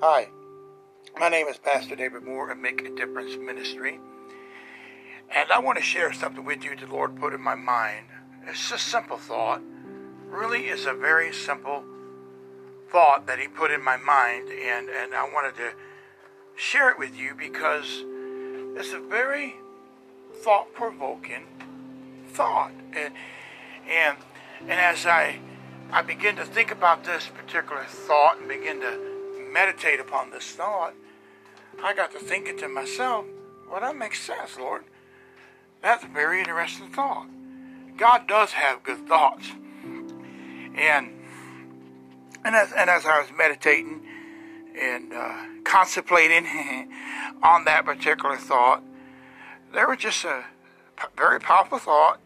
Hi, my name is Pastor David Moore of Make a Difference Ministry. And I want to share something with you the Lord put in my mind. It's a simple thought. Really is a very simple thought that He put in my mind. And, and I wanted to share it with you because it's a very thought provoking thought. And, and, and as I, I begin to think about this particular thought and begin to meditate upon this thought, I got to thinking to myself, well, that makes sense, Lord. That's a very interesting thought. God does have good thoughts. And and as, and as I was meditating and uh, contemplating on that particular thought, there was just a very powerful thought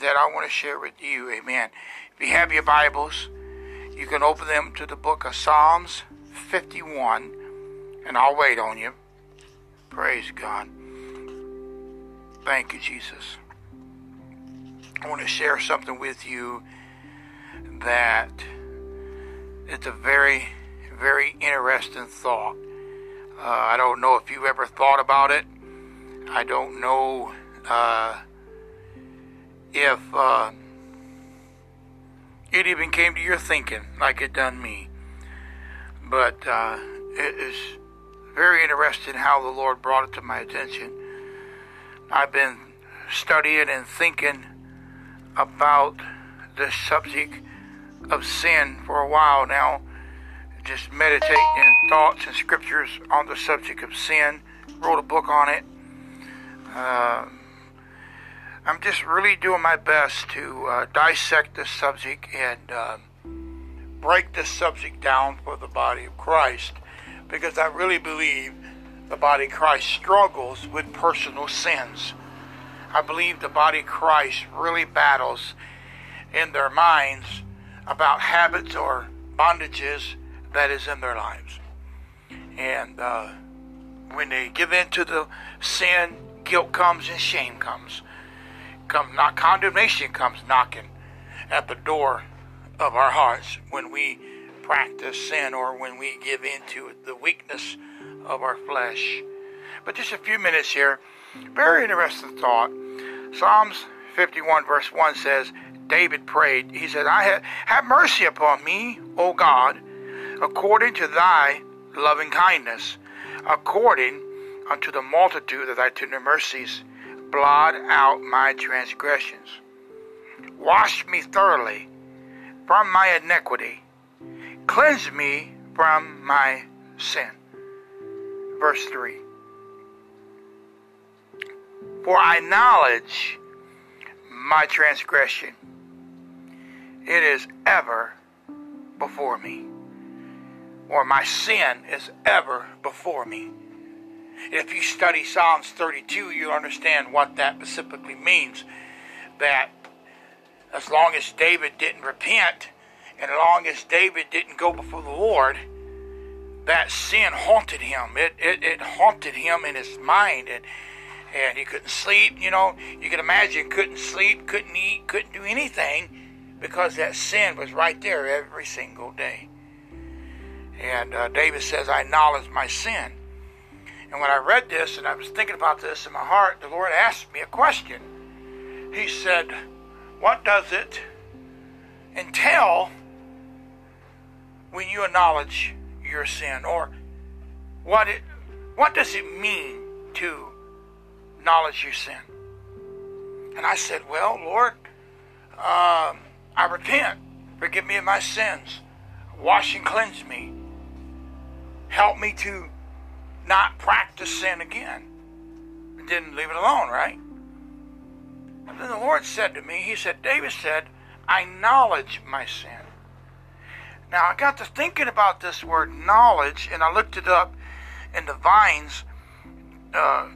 that I want to share with you. Amen. If you have your Bibles, you can open them to the book of Psalms 51, and I'll wait on you. Praise God. Thank you, Jesus. I want to share something with you that it's a very, very interesting thought. Uh, I don't know if you've ever thought about it. I don't know uh, if uh, it even came to your thinking like it done me. But uh, it is very interesting how the Lord brought it to my attention. I've been studying and thinking about the subject of sin for a while now, just meditating in thoughts and scriptures on the subject of sin. Wrote a book on it. Uh, I'm just really doing my best to uh, dissect this subject and uh, break this subject down for the body of Christ because I really believe the body of Christ struggles with personal sins. I believe the body of Christ really battles in their minds about habits or bondages that is in their lives. And uh, when they give in to the sin, guilt comes and shame comes. Come, not condemnation comes knocking at the door of our hearts when we practice sin or when we give in to the weakness of our flesh. But just a few minutes here. Very interesting thought. Psalms 51 verse 1 says, David prayed, he said, I have, have mercy upon me, O God, according to thy loving kindness, according unto the multitude of thy tender mercies, blot out my transgressions. Wash me thoroughly from my iniquity. Cleanse me from my sin. Verse 3 For I acknowledge my transgression, it is ever before me. Or my sin is ever before me. If you study Psalms 32, you understand what that specifically means. That as long as David didn't repent, and as long as David didn't go before the Lord, that sin haunted him. It, it, it haunted him in his mind, and and he couldn't sleep. You know, you can imagine couldn't sleep, couldn't eat, couldn't do anything because that sin was right there every single day. And uh, David says, "I acknowledge my sin." And when I read this and I was thinking about this in my heart, the Lord asked me a question. He said, What does it entail when you acknowledge your sin? Or what it what does it mean to acknowledge your sin? And I said, Well, Lord, um, I repent. Forgive me of my sins. Wash and cleanse me. Help me to not practice sin again. And didn't leave it alone, right? And then the Lord said to me, He said, David said, I acknowledge my sin. Now I got to thinking about this word knowledge, and I looked it up in the Vines, uh,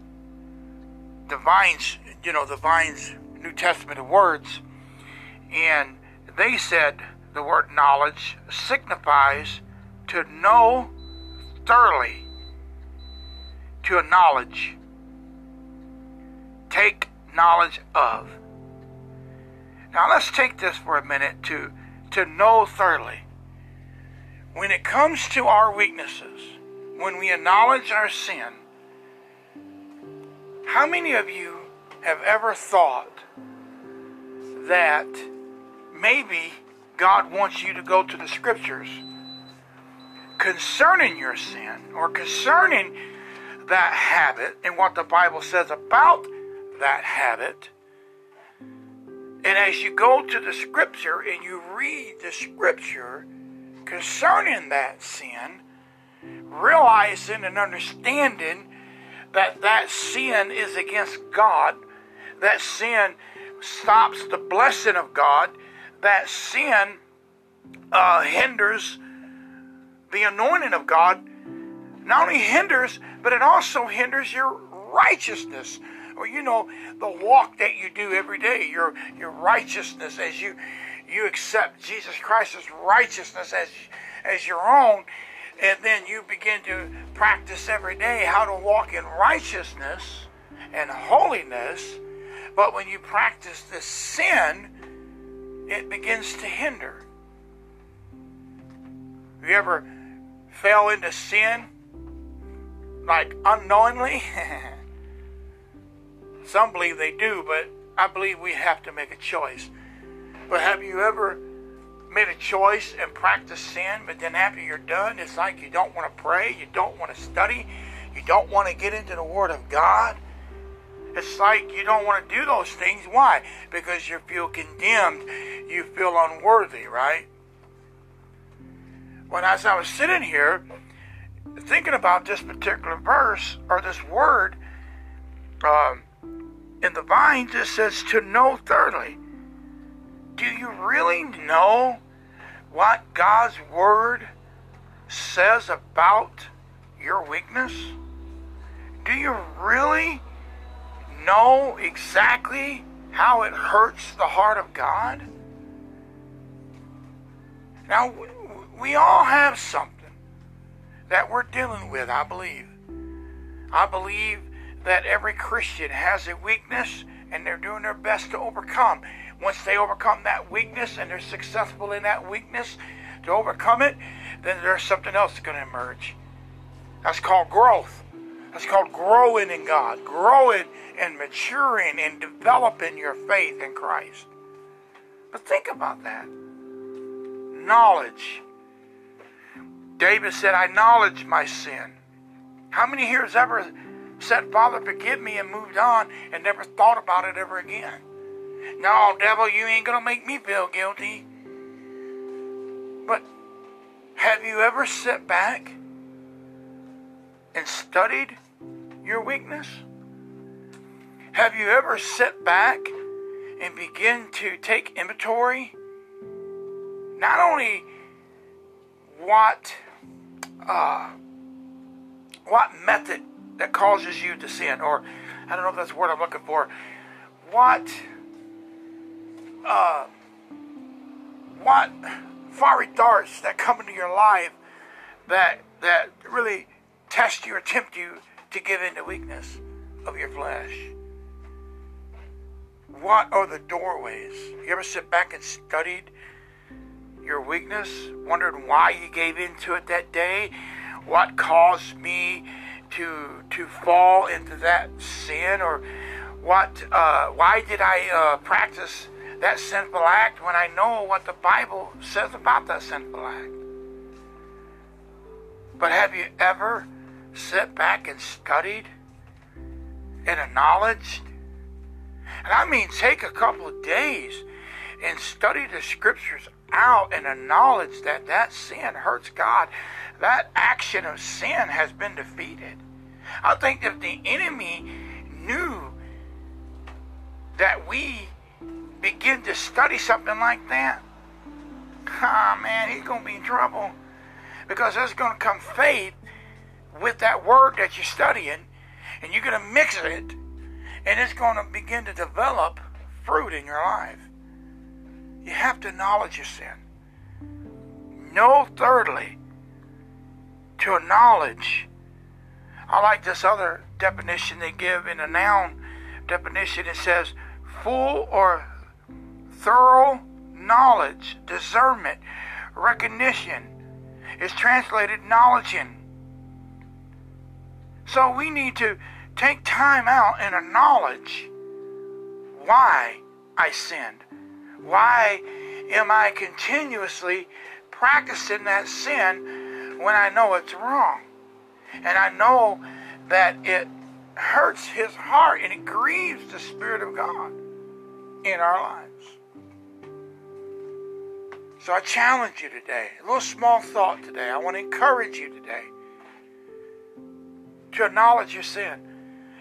the Vines, you know, the Vines New Testament words, and they said the word knowledge signifies to know thoroughly, to acknowledge, take knowledge of. Now let's take this for a minute to to know thoroughly. When it comes to our weaknesses, when we acknowledge our sin, how many of you have ever thought that maybe God wants you to go to the scriptures concerning your sin or concerning that habit and what the Bible says about that habit? And as you go to the scripture and you read the scripture concerning that sin, realizing and understanding that that sin is against God, that sin stops the blessing of God, that sin uh, hinders the anointing of God, not only hinders, but it also hinders your righteousness. Or you know, the walk that you do every day, your your righteousness as you you accept Jesus Christ's righteousness as as your own, and then you begin to practice every day how to walk in righteousness and holiness. But when you practice the sin, it begins to hinder. Have you ever fell into sin like unknowingly? Some believe they do, but I believe we have to make a choice. But have you ever made a choice and practiced sin, but then after you're done, it's like you don't want to pray, you don't want to study, you don't want to get into the Word of God? It's like you don't want to do those things. Why? Because you feel condemned, you feel unworthy, right? When as I was sitting here thinking about this particular verse or this word, um, in the vines it says to know thoroughly. Do you really know what God's Word says about your weakness? Do you really know exactly how it hurts the heart of God? Now, we all have something that we're dealing with, I believe. I believe that every Christian has a weakness and they're doing their best to overcome. Once they overcome that weakness and they're successful in that weakness to overcome it, then there's something else that's going to emerge. That's called growth. That's called growing in God, growing and maturing and developing your faith in Christ. But think about that. Knowledge. David said, I acknowledge my sin. How many here has ever said, Father, forgive me, and moved on and never thought about it ever again? No, devil, you ain't going to make me feel guilty. But have you ever sat back and studied your weakness? Have you ever sat back and begin to take inventory? Not only what uh, what method that causes you to sin, or I don't know if that's the word I'm looking for. What uh, what fiery darts that come into your life that that really test you or tempt you to give in to weakness of your flesh? What are the doorways? You ever sit back and studied your weakness, wondered why you gave into it that day, what caused me to to fall into that sin, or what uh, why did I uh, practice that sinful act when I know what the Bible says about that sinful act? But have you ever sat back and studied and acknowledged? And I mean, take a couple of days and study the scriptures out and acknowledge that that sin hurts God. That action of sin has been defeated. I think if the enemy knew that we begin to study something like that, ah, man, he's to be in trouble. Because there's to come faith with that word that you're studying, and you're to mix it, and it's to begin to develop fruit in your life. You have to acknowledge your sin. Know thirdly, to a knowledge. I like this other definition they give in a noun definition. It says full or thorough knowledge, discernment, recognition. It's translated knowledging. So we need to take time out and acknowledge why I sinned. Why am I continuously practicing that sin when I know it's wrong? And I know that it hurts his heart and it grieves the Spirit of God in our lives. So I challenge you today, a little small thought today. I want to encourage you today to acknowledge your sin.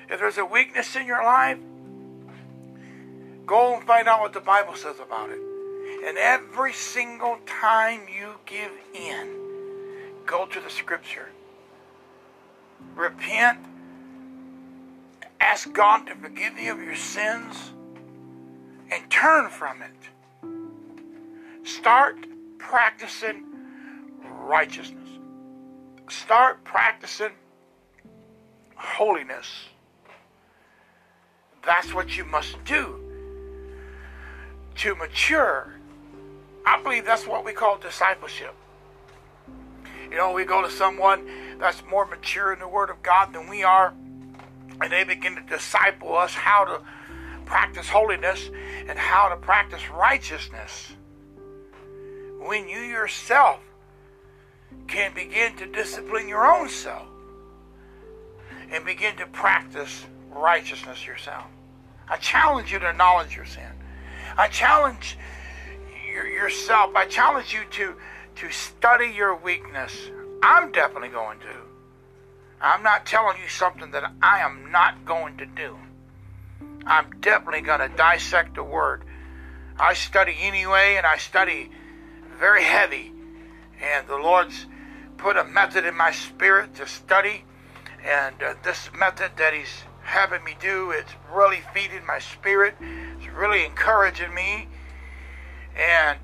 If there's a weakness in your life, go and find out what the Bible says about it. And every single time you give in, go to the scripture. Repent. Ask God to forgive you of your sins and turn from it. Start practicing righteousness. Start practicing holiness. That's what you must do to mature. I believe that's what we call discipleship. You know, we go to someone that's more mature in the Word of God than we are, and they begin to disciple us how to practice holiness and how to practice righteousness. When you yourself can begin to discipline your own self and begin to practice righteousness yourself. I challenge you to acknowledge your sin. I challenge yourself. I challenge you to to study your weakness. I'm definitely going to. I'm not telling you something that I am not going to do. I'm definitely going to dissect the word. I study anyway, and I study very heavy. And the Lord's put a method in my spirit to study. And uh, this method that He's having me do, it's really feeding my spirit. It's really encouraging me. And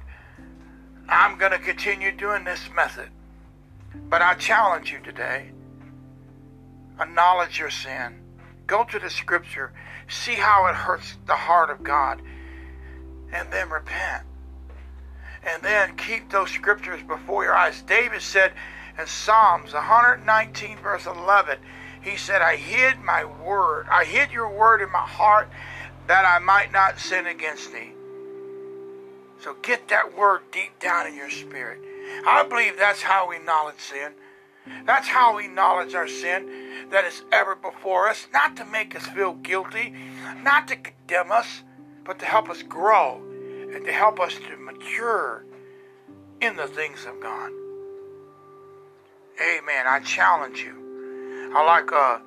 I'm going to continue doing this method. But I challenge you today acknowledge your sin. Go to the scripture. See how it hurts the heart of God. And then repent. And then keep those scriptures before your eyes. David said in Psalms 119, verse 11, he said, I hid my word. I hid your word in my heart that I might not sin against thee. So get that word deep down in your spirit. I believe that's how we acknowledge sin. That's how we acknowledge our sin that is ever before us, not to make us feel guilty, not to condemn us, but to help us grow and to help us to mature in the things of God. Amen. I challenge you. I like uh,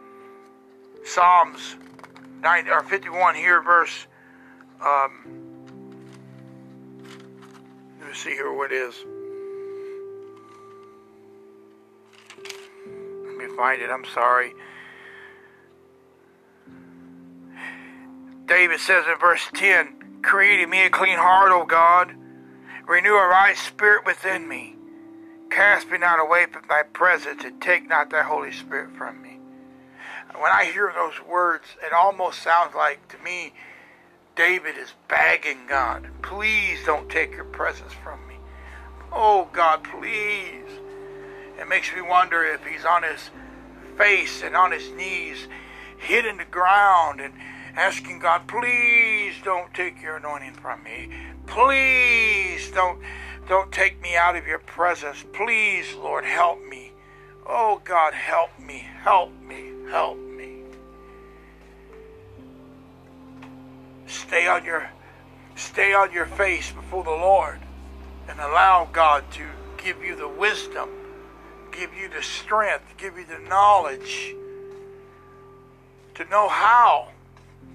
Psalms 90, or 51 here, verse. Um, see here what is. Let me find it. I'm sorry. David says in verse 10 Create in me a clean heart, O God. Renew a right spirit within me. Cast me not away from thy presence, and take not thy Holy Spirit from me. When I hear those words, it almost sounds like to me David is begging God, please don't take your presence from me. Oh God, please. It makes me wonder if he's on his face and on his knees, hitting the ground and asking God, please don't take your anointing from me. Please don't don't take me out of your presence. Please, Lord, help me. Oh God, help me, help me, help me. Stay on your stay on your face before the Lord and allow God to give you the wisdom, give you the strength, give you the knowledge to know how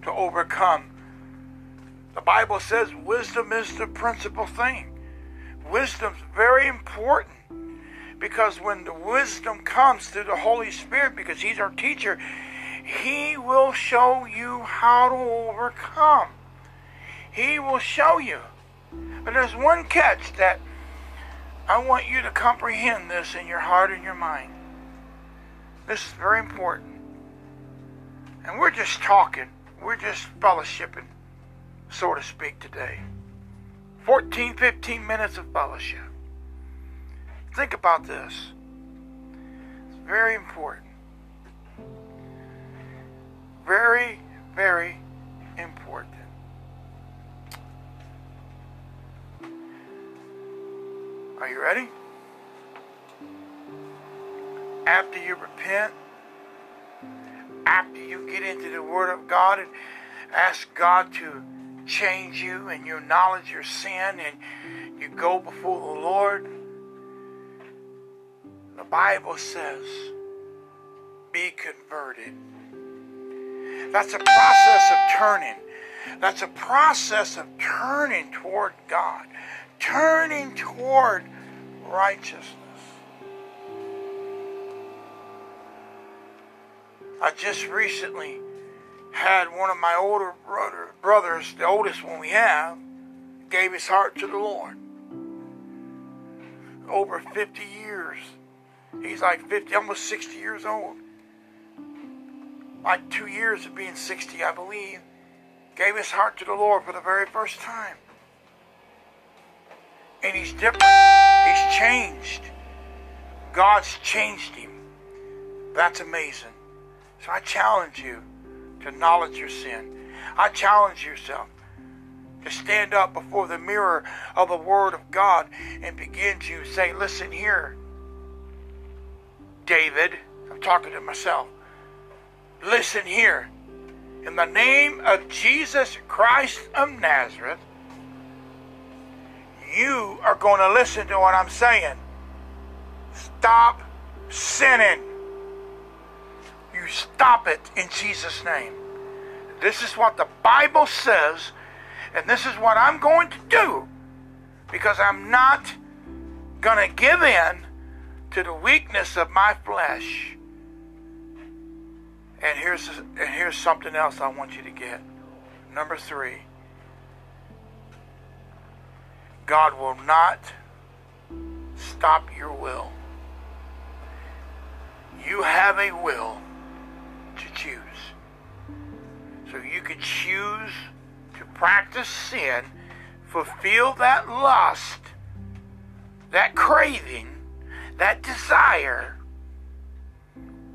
to overcome. The Bible says wisdom is the principal thing. Wisdom's very important because when the wisdom comes through the Holy Spirit, because He's our teacher, He will show you how to overcome. He will show you. But there's one catch that I want you to comprehend this in your heart and your mind. This is very important. And we're just talking, we're just fellowshipping, so to speak, today. 14, 15 minutes of fellowship. Think about this. It's very important. Very, very important. Are you ready? After you repent, after you get into the Word of God and ask God to change you and you acknowledge your sin and you go before the Lord, the Bible says, be converted. That's a process of turning. That's a process of turning toward God, turning toward righteousness. I just recently had one of my older brother, brothers, the oldest one we have, gave his heart to the Lord. Over 50 years. He's like 50, almost 60 years old. Like two years of being 60, I believe. Gave his heart to the Lord for the very first time. And he's different. He's changed. God's changed him. That's amazing. So I challenge you to acknowledge your sin. I challenge yourself to stand up before the mirror of the Word of God and begin to say, Listen here, David. I'm talking to myself. Listen here. In the name of Jesus Christ of Nazareth, you are going to listen to what I'm saying. Stop sinning. You stop it in Jesus' name. This is what the Bible says, and this is what I'm going to do because I'm not going to give in to the weakness of my flesh. And here's and here's something else I want you to get. Number 3. God will not stop your will. You have a will to choose. So you could choose to practice sin, fulfill that lust, that craving, that desire,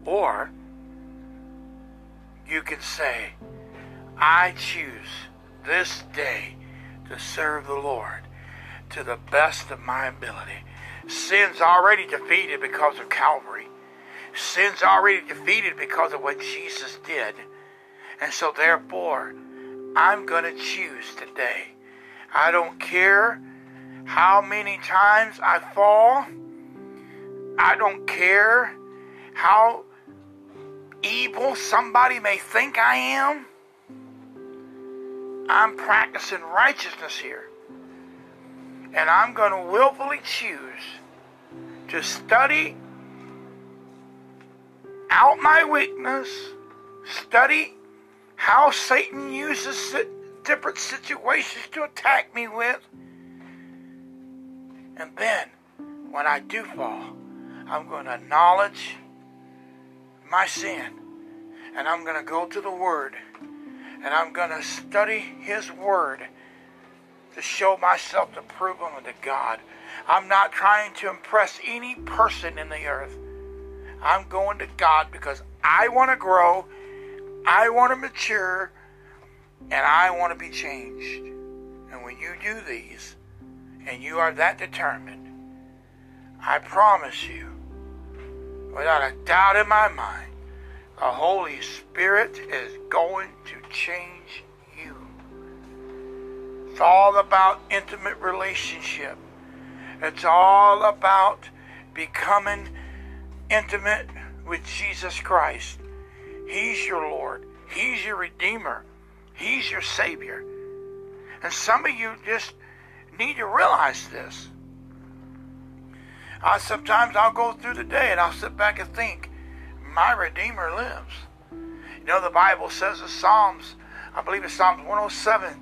or you can say, I choose this day to serve the Lord to the best of my ability. Sin's already defeated because of Calvary. Sin's already defeated because of what Jesus did. And so, therefore, I'm going to choose today. I don't care how many times I fall. I don't care how evil somebody may think I am. I'm practicing righteousness here. And I'm going to willfully choose to study out my weakness, study how Satan uses different situations to attack me with. And then, when I do fall, I'm going to acknowledge my sin. And I'm going to go to the Word. And I'm going to study His Word to show myself to prove unto God. I'm not trying to impress any person in the earth. I'm going to God because I want to grow, I want to mature, and I want to be changed. And when you do these, and you are that determined, I promise you, without a doubt in my mind, the Holy Spirit is going to change you. It's all about intimate relationship. It's all about becoming intimate with Jesus Christ. He's your Lord. He's your Redeemer. He's your Savior. And some of you just need to realize this. I sometimes I'll go through the day and I'll sit back and think, my Redeemer lives. You know, the Bible says in Psalms, I believe it's Psalms 107,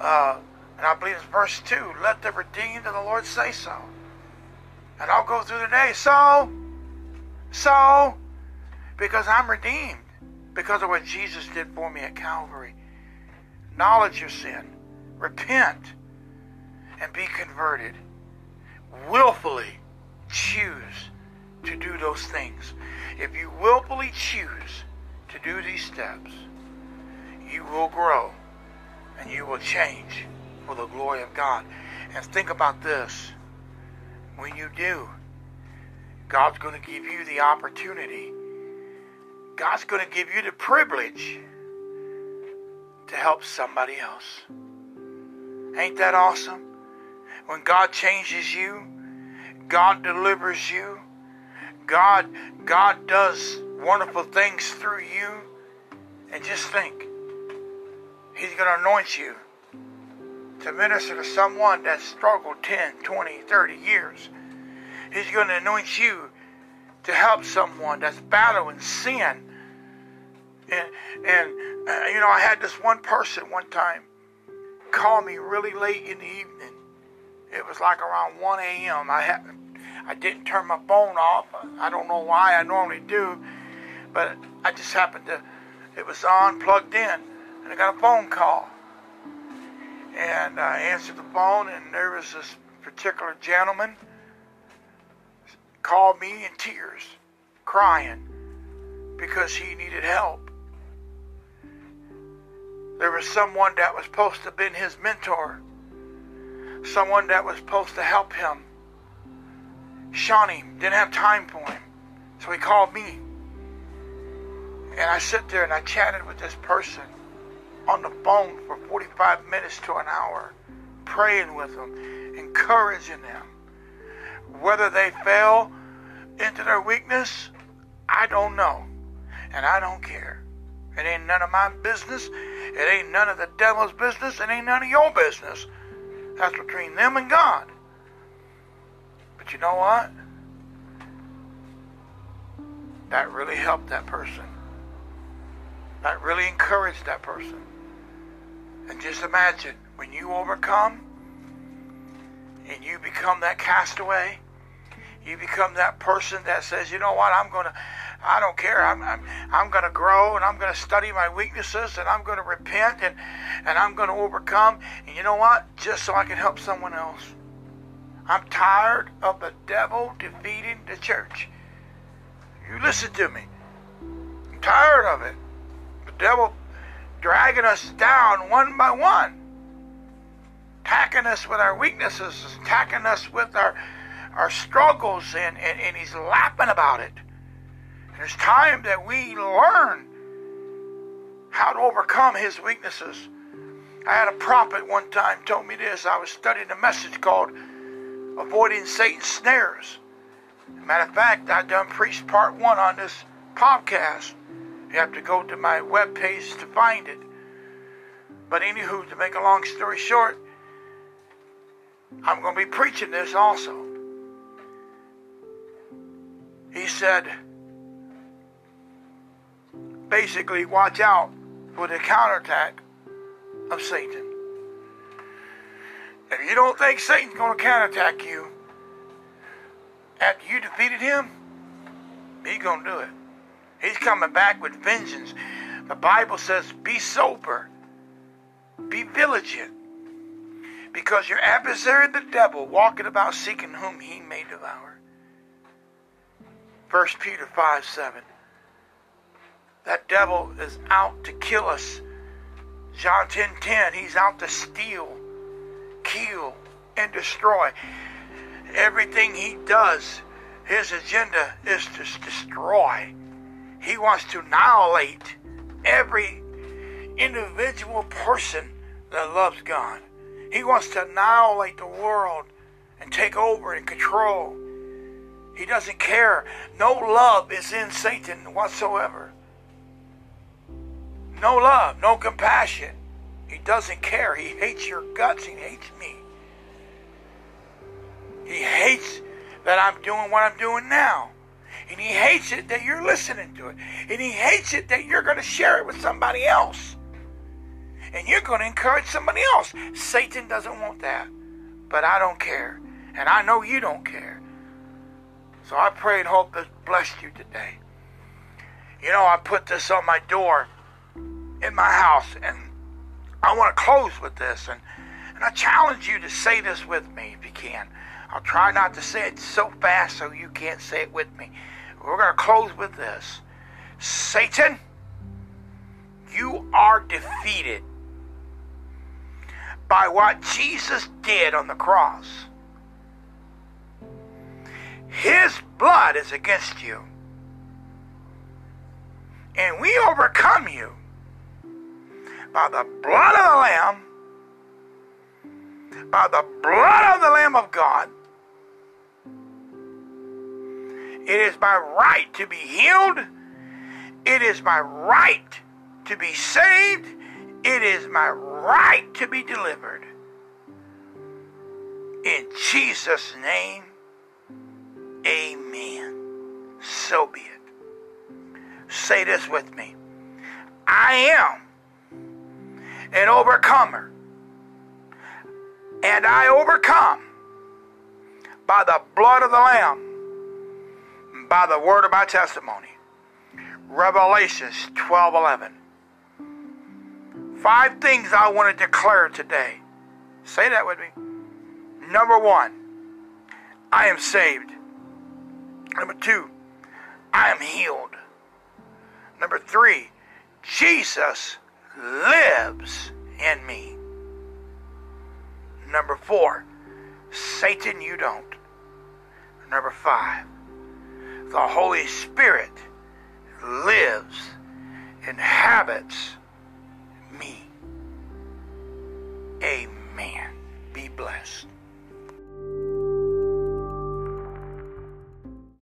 uh, and I believe it's verse 2, let the redeemed of the Lord say so. And I'll go through the day, so, so, because I'm redeemed, because of what Jesus did for me at Calvary. Acknowledge your sin, repent, and be converted. Willfully choose to do those things. If you willfully choose, to do these steps, you will grow and you will change for the glory of God. And think about this when you do, God's going to give you the opportunity, God's going to give you the privilege to help somebody else. Ain't that awesome? When God changes you, God delivers you, God God does wonderful things through you. And just think, He's going to anoint you to minister to someone that's struggled 10, 20, 30 years. He's going to anoint you to help someone that's battling sin. And, and uh, you know, I had this one person one time call me really late in the evening. It was like around 1 a.m. I had, I didn't turn my phone off. I don't know why. I normally do, but I just happened to. It was on, plugged in, and I got a phone call. And I answered the phone, and there was this particular gentleman called me in tears, crying because he needed help. There was someone that was supposed to have been his mentor, someone that was supposed to help him. Shawnee didn't have time for him, so he called me. And I sit there and I chatted with this person on the phone for 45 minutes to an hour, praying with them, encouraging them. Whether they fell into their weakness, I don't know. And I don't care. It ain't none of my business. It ain't none of the devil's business. It ain't none of your business. That's between them and God. But you know what? That really helped that person. That really encouraged that person. And just imagine when you overcome and you become that castaway, you become that person that says, you know what, I'm going to, I don't care. I'm, I'm, I'm going to grow and I'm going to study my weaknesses and I'm going to repent and, and I'm going to overcome. And you know what? Just so I can help someone else. I'm tired of the devil defeating the church. You listen to me. I'm tired of it. The devil dragging us down one by one, attacking us with our weaknesses, attacking us with our, our struggles, and, and, and he's laughing about it. And it's time that we learn how to overcome his weaknesses. I had a prophet one time told me this. I was studying a message called Avoiding Satan's Snares. Matter of fact, I done preached part one on this podcast. You have to go to my web page to find it. But anywho, to make a long story short, I'm going to be preaching this also. He said, basically, watch out for the counterattack of Satan. If you don't think Satan's going to counterattack you after you defeated him, he's going to do it. He's coming back with vengeance. The Bible says, be sober, be vigilant, because your adversary, the devil, walking about seeking whom he may devour. 1 Peter 5 7. That devil is out to kill us. John 10 10, he's out to steal, kill, and destroy. Everything he does, his agenda is to destroy. He wants to annihilate every individual person that loves God. He wants to annihilate the world and take over and control. He doesn't care. No love is in Satan whatsoever. No love, no compassion. He doesn't care. He hates your guts. He hates me. He hates that I'm doing what I'm doing now. And he hates it that you're listening to it. And he hates it that you're going to share it with somebody else. And you're going to encourage somebody else. Satan doesn't want that. But I don't care. And I know you don't care. So I pray and hope this blessed you today. You know, I put this on my door in my house, and I want to close with this. And, and I challenge you to say this with me if you can. I'll try not to say it so fast so you can't say it with me. We're going to close with this Satan, you are defeated by what Jesus did on the cross. His blood is against you. And we overcome you by the blood of the Lamb, by the blood of the Lamb of God. It is my right to be healed. It is my right to be saved. It is my right to be delivered. In Jesus' name, amen. So be it. Say this with me I am an overcomer, and I overcome by the blood of the Lamb, by the word of my testimony. Revelations 12 11. Five things I want to declare today. Say that with me. Number one, I am saved. Number two, I am healed. Number three, Jesus lives in me. Number four, Satan, you don't. Number five, the Holy Spirit lives, inhabits me. Amen. Be blessed.